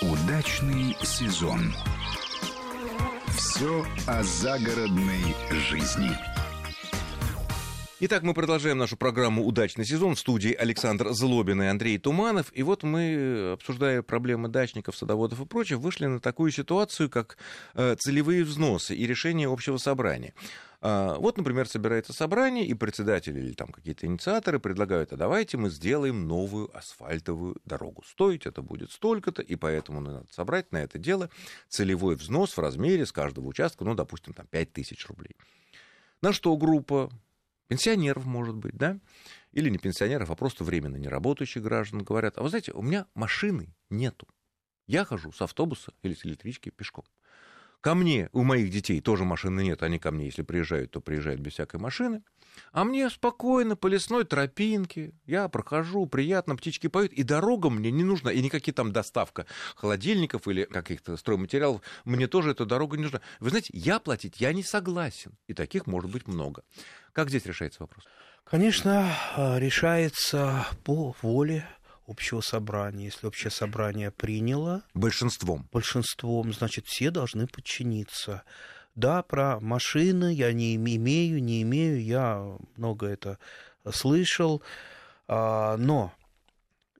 Удачный сезон. Все о загородной жизни. Итак, мы продолжаем нашу программу «Удачный сезон» в студии Александр Злобин и Андрей Туманов. И вот мы, обсуждая проблемы дачников, садоводов и прочее, вышли на такую ситуацию, как э, целевые взносы и решение общего собрания. А, вот, например, собирается собрание, и председатели или там какие-то инициаторы предлагают, а давайте мы сделаем новую асфальтовую дорогу. Стоить это будет столько-то, и поэтому надо собрать на это дело целевой взнос в размере с каждого участка, ну, допустим, там 5 тысяч рублей. На что группа пенсионеров, может быть, да, или не пенсионеров, а просто временно неработающих граждан говорят, а вы знаете, у меня машины нету. Я хожу с автобуса или с электрички пешком. Ко мне, у моих детей тоже машины нет, они ко мне, если приезжают, то приезжают без всякой машины. А мне спокойно по лесной тропинке, я прохожу, приятно, птички поют, и дорога мне не нужна, и никакие там доставка холодильников или каких-то стройматериалов, мне тоже эта дорога не нужна. Вы знаете, я платить, я не согласен, и таких может быть много. Как здесь решается вопрос? Конечно, а, решается по воле общего собрания. Если общее собрание приняло... Большинством. Большинством, значит, все должны подчиниться. Да, про машины я не имею, не имею, я много это слышал. А, но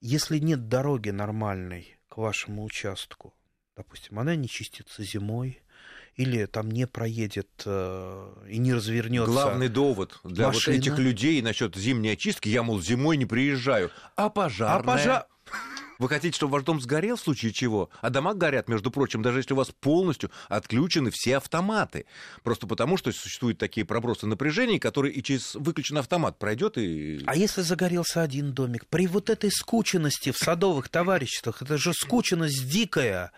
если нет дороги нормальной к вашему участку, допустим, она не чистится зимой, или там не проедет э, и не развернется. Главный довод для машина. вот этих людей насчет зимней очистки, я, мол, зимой не приезжаю. А пожарная? А пожар... Вы хотите, чтобы ваш дом сгорел в случае чего? А дома горят, между прочим, даже если у вас полностью отключены все автоматы. Просто потому, что существуют такие пробросы напряжений, которые и через выключенный автомат пройдет и... А если загорелся один домик? При вот этой скученности в садовых товариществах, это же скученность дикая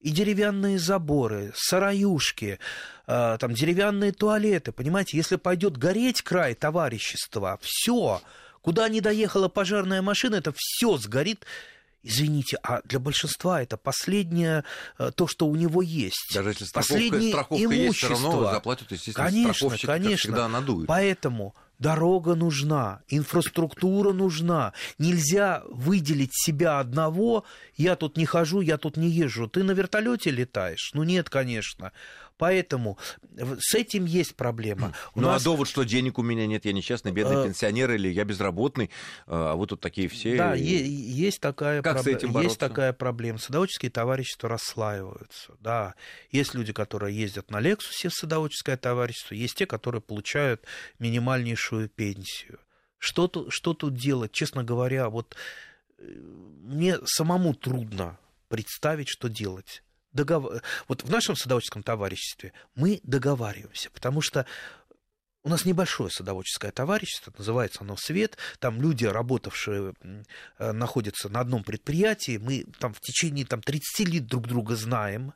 и деревянные заборы, сараюшки, э, там деревянные туалеты, понимаете, если пойдет гореть край товарищества, все, куда не доехала пожарная машина, это все сгорит. Извините, а для большинства это последнее э, то, что у него есть. Даже если страховка, последнее страховка имущество. есть, все равно заплатят, естественно, конечно, конечно. всегда надует. Поэтому Дорога нужна, инфраструктура нужна. Нельзя выделить себя одного. Я тут не хожу, я тут не езжу. Ты на вертолете летаешь? Ну нет, конечно. Поэтому с этим есть проблема. У ну а нас... а довод, что денег у меня нет, я несчастный бедный э, пенсионер или я безработный, э, а вы тут такие все. Да, есть такая как проблема. С этим есть такая проблема. Садоводческие товарищества расслаиваются. Да, есть люди, которые ездят на Лексусе в садоводческое товарищество, есть те, которые получают минимальнейшую пенсию. Что тут, что тут делать, честно говоря, вот э, мне самому трудно представить, что делать договор... вот в нашем садоводческом товариществе мы договариваемся, потому что у нас небольшое садоводческое товарищество, называется оно «Свет». Там люди, работавшие, э, находятся на одном предприятии. Мы там в течение там, 30 лет друг друга знаем.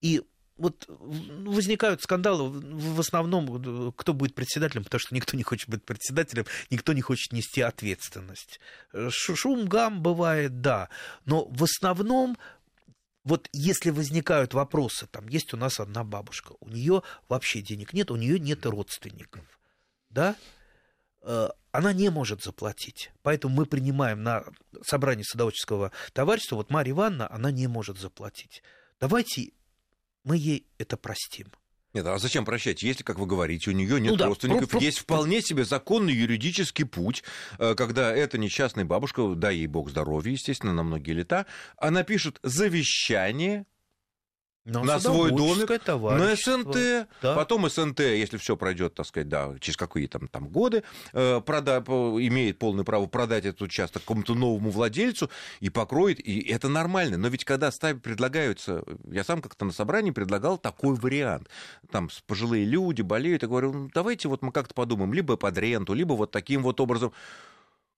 И вот возникают скандалы в основном, кто будет председателем, потому что никто не хочет быть председателем, никто не хочет нести ответственность. Шум, гам бывает, да, но в основном вот если возникают вопросы, там есть у нас одна бабушка, у нее вообще денег нет, у нее нет родственников, да, э, она не может заплатить. Поэтому мы принимаем на собрании садоводческого товарищества, вот Марья Ивановна, она не может заплатить. Давайте мы ей это простим. Нет, а зачем прощать, если, как вы говорите, у нее нет ну, да, родственников? Про, про... Есть вполне себе законный юридический путь, э, когда эта несчастная бабушка, дай ей бог здоровья, естественно, на многие лета, она пишет завещание но на свой домик, на СНТ, да. потом СНТ, если все пройдет, так сказать, да, через какие-то там, там годы, э, прода, имеет полное право продать этот участок какому-то новому владельцу и покроет, и это нормально. Но ведь когда ставят, предлагаются, я сам как-то на собрании предлагал такой вариант, там пожилые люди болеют, я говорю, ну, давайте вот мы как-то подумаем, либо под ренту, либо вот таким вот образом.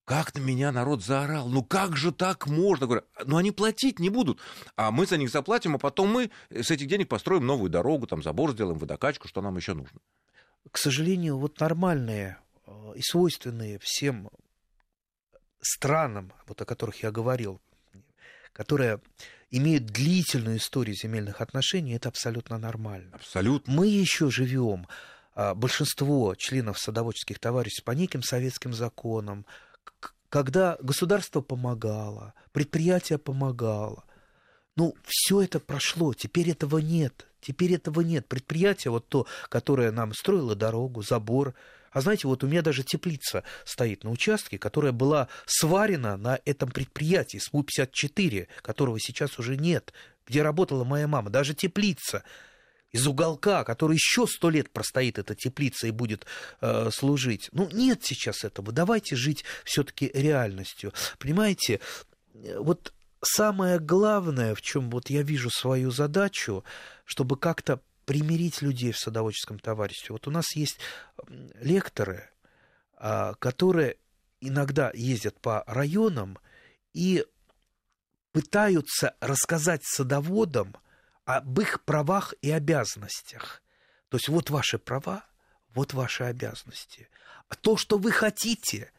Как на меня народ заорал. Ну как же так можно? Говорю, ну они платить не будут. А мы за них заплатим, а потом мы с этих денег построим новую дорогу, там забор сделаем, водокачку, что нам еще нужно. К сожалению, вот нормальные э, и свойственные всем странам, вот о которых я говорил, которые имеют длительную историю земельных отношений, это абсолютно нормально. Абсолютно. Мы еще живем, а, большинство членов садоводческих товариществ по неким советским законам, когда государство помогало, предприятие помогало. Ну, все это прошло, теперь этого нет. Теперь этого нет. Предприятие, вот то, которое нам строило дорогу, забор. А знаете, вот у меня даже теплица стоит на участке, которая была сварена на этом предприятии СМУ-54, которого сейчас уже нет, где работала моя мама. Даже теплица из уголка, который еще сто лет простоит эта теплица и будет э, служить. Ну, нет сейчас этого. Давайте жить все-таки реальностью. Понимаете, вот самое главное, в чем вот я вижу свою задачу, чтобы как-то примирить людей в садоводческом товариществе. Вот у нас есть лекторы, а, которые иногда ездят по районам и пытаются рассказать садоводам об их правах и обязанностях. То есть вот ваши права, вот ваши обязанности. А то, что вы хотите,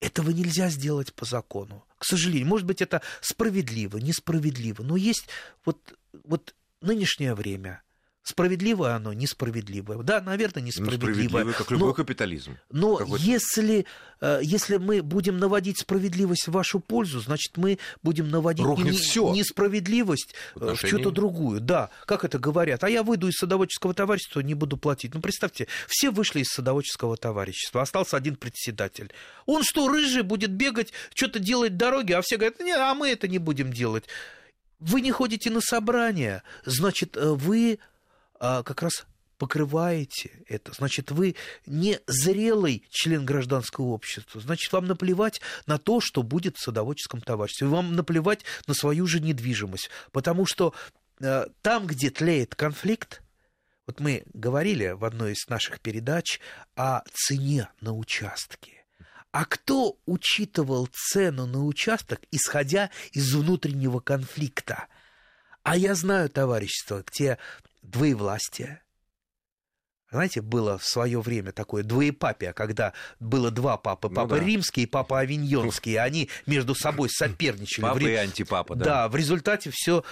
этого нельзя сделать по закону. К сожалению, может быть, это справедливо, несправедливо, но есть вот, вот нынешнее время – Справедливое оно, несправедливое. Да, наверное, несправедливое. Ну, справедливое, как любой но, капитализм. Но если, э, если мы будем наводить справедливость в вашу пользу, значит, мы будем наводить не, всё. несправедливость в, э, в чью-то другую. Да, как это говорят. А я выйду из садоводческого товарищества, не буду платить. Ну, представьте, все вышли из садоводческого товарищества, остался один председатель. Он что, рыжий, будет бегать, что-то делать дороги, а все говорят, нет, а мы это не будем делать. Вы не ходите на собрания, значит, э, вы как раз покрываете это, значит, вы не зрелый член гражданского общества, значит, вам наплевать на то, что будет в садоводческом товариществе, вам наплевать на свою же недвижимость, потому что э, там, где тлеет конфликт, вот мы говорили в одной из наших передач о цене на участке. А кто учитывал цену на участок, исходя из внутреннего конфликта? А я знаю товарищество, где двоевластие. Знаете, было в свое время такое двоепапие, когда было два папы, ну папа ну, да. римский и папа авиньонский, они между собой соперничали. Папа в... и антипапа, да. Да, в результате все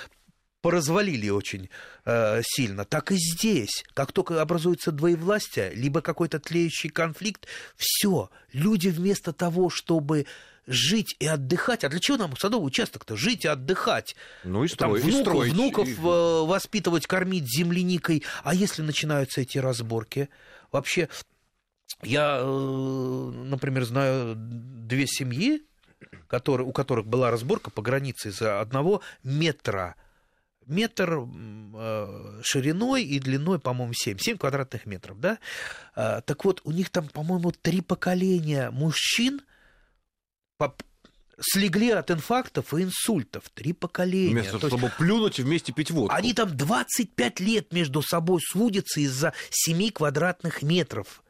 поразвалили очень э, сильно. Так и здесь. Как только образуется двоевластие, либо какой-то тлеющий конфликт, все, люди вместо того, чтобы жить и отдыхать. А для чего нам садовый участок-то? Жить и отдыхать. Ну и, строй, Там внуков, и строить. внуков. Э, воспитывать, кормить земляникой. А если начинаются эти разборки? Вообще, я, э, например, знаю две семьи, которые, у которых была разборка по границе из-за одного метра метр э, шириной и длиной, по-моему, 7, 7 квадратных метров, да? Так вот, у них там, по-моему, три поколения мужчин слегли от инфарктов и инсультов. Три поколения. Вместо того, чтобы плюнуть и вместе пить водку. Они там 25 лет между собой сводятся из-за 7 квадратных метров.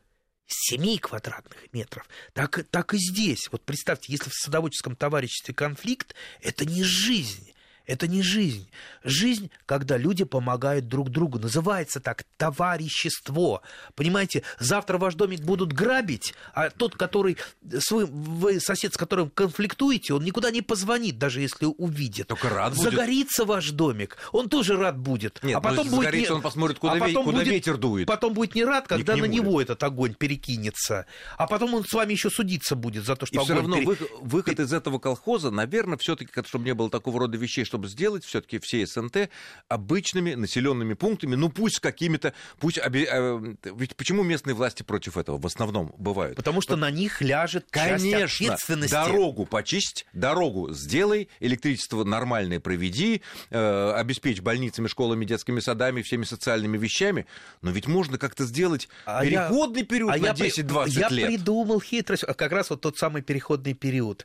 7 квадратных метров. Так, так и здесь. Вот представьте, если в садоводческом товариществе конфликт, это не жизнь. Это не жизнь. Жизнь, когда люди помогают друг другу. Называется так товарищество. Понимаете, завтра ваш домик будут грабить, а тот, который свой, вы сосед, с которым конфликтуете, он никуда не позвонит, даже если увидит. Только рад будет. Загорится ваш домик, он тоже рад будет. Нет, а потом будет загорится, не... он посмотрит, куда, а потом куда будет... ветер дует. Потом будет не рад, когда не на него этот огонь перекинется. А потом он с вами еще судиться будет за то, что И огонь... все равно пере... выход из этого колхоза, наверное, все-таки, чтобы не было такого рода вещей, чтобы чтобы сделать все-таки все СНТ обычными населенными пунктами, ну пусть какими-то, пусть. А, ведь почему местные власти против этого в основном бывают? Потому что вот, на них ляжет конечно, ответственности. дорогу почисть, дорогу сделай, электричество нормальное проведи, э, обеспечь больницами, школами, детскими садами, всеми социальными вещами, но ведь можно как-то сделать а переходный я, период а на 10-20 лет. Я придумал хитрость, как раз вот тот самый переходный период.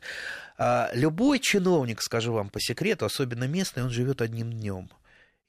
А любой чиновник, скажу вам по секрету, особенно местный, он живет одним днем.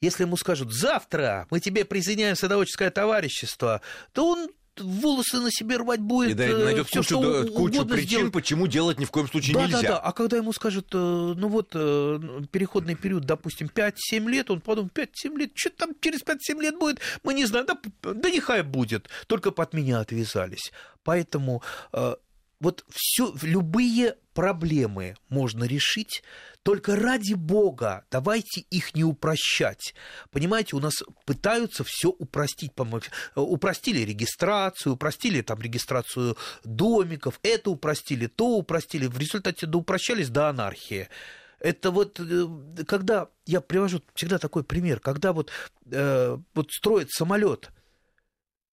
Если ему скажут, завтра мы тебе присоединяем садоводческое товарищество, то он волосы на себе рвать будет. И да, найдет все, кучу, что кучу причин, сделать. почему делать ни в коем случае да, нельзя. Да, да, а когда ему скажут, э, ну вот, э, переходный период, допустим, 5-7 лет, он подумает, 5-7 лет, что там через 5-7 лет будет, мы не знаем, да, да нехай будет, только под меня отвязались. Поэтому э, вот все, любые проблемы можно решить, только ради бога давайте их не упрощать. Понимаете, у нас пытаются все упростить. Упростили регистрацию, упростили там регистрацию домиков, это упростили, то упростили. В результате доупрощались до анархии. Это вот э, когда я привожу всегда такой пример, когда вот, э, вот строят самолет,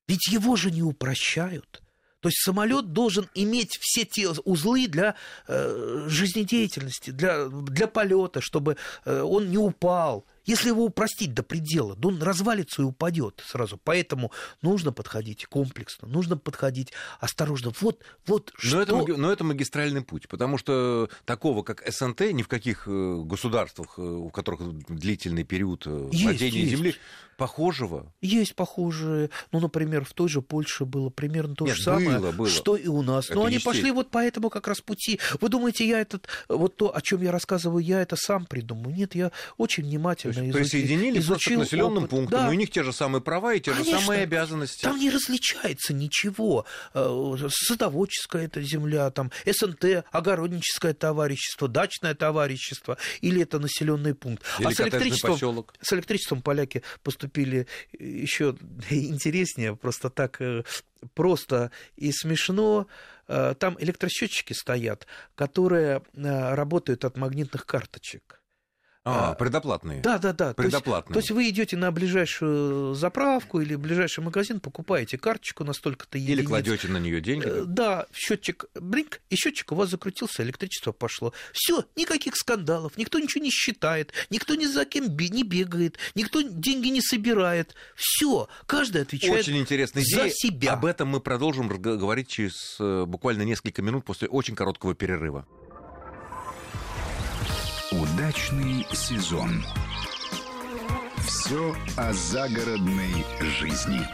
ведь его же не упрощают. То есть самолет должен иметь все те узлы для э, жизнедеятельности, для, для полета, чтобы э, он не упал, если его упростить до предела, то он развалится и упадет сразу. Поэтому нужно подходить комплексно, нужно подходить осторожно. Вот, вот но что... Это, но это магистральный путь, потому что такого, как СНТ, ни в каких э, государствах, э, у которых длительный период э, есть, владения есть. земли, похожего? Есть похожие. Ну, например, в той же Польше было примерно то Нет, же самое, было, было. что и у нас. Это Но они пошли вот по этому как раз пути. Вы думаете, я этот, вот то, о чем я рассказываю, я это сам придумал? Нет, я очень внимательно изучил. Присоединились изучил к населенным опыт. пунктам, да. и у них те же самые права и те Конечно. же самые обязанности. Там не различается ничего. Э, садоводческая это земля, там СНТ, огородническое товарищество, дачное товарищество, или это населенный пункт. Или а с электричеством, с электричеством поляки поступили еще интереснее, просто так э, просто и смешно. Э, там электросчетчики стоят, которые работают от магнитных карточек. А, предоплатные. Да, да, да. Предоплатные. То есть, то есть вы идете на ближайшую заправку или ближайший магазин, покупаете карточку на столько-то единиц. Или кладете на нее деньги. Э, да, счетчик бринк, и счетчик у вас закрутился, электричество пошло. Все, никаких скандалов, никто ничего не считает, никто ни за кем не бегает, никто деньги не собирает. Все, каждый отвечает Очень интересная идея. за себя. Об этом мы продолжим говорить через э, буквально несколько минут после очень короткого перерыва. Удачный сезон. Все о загородной жизни.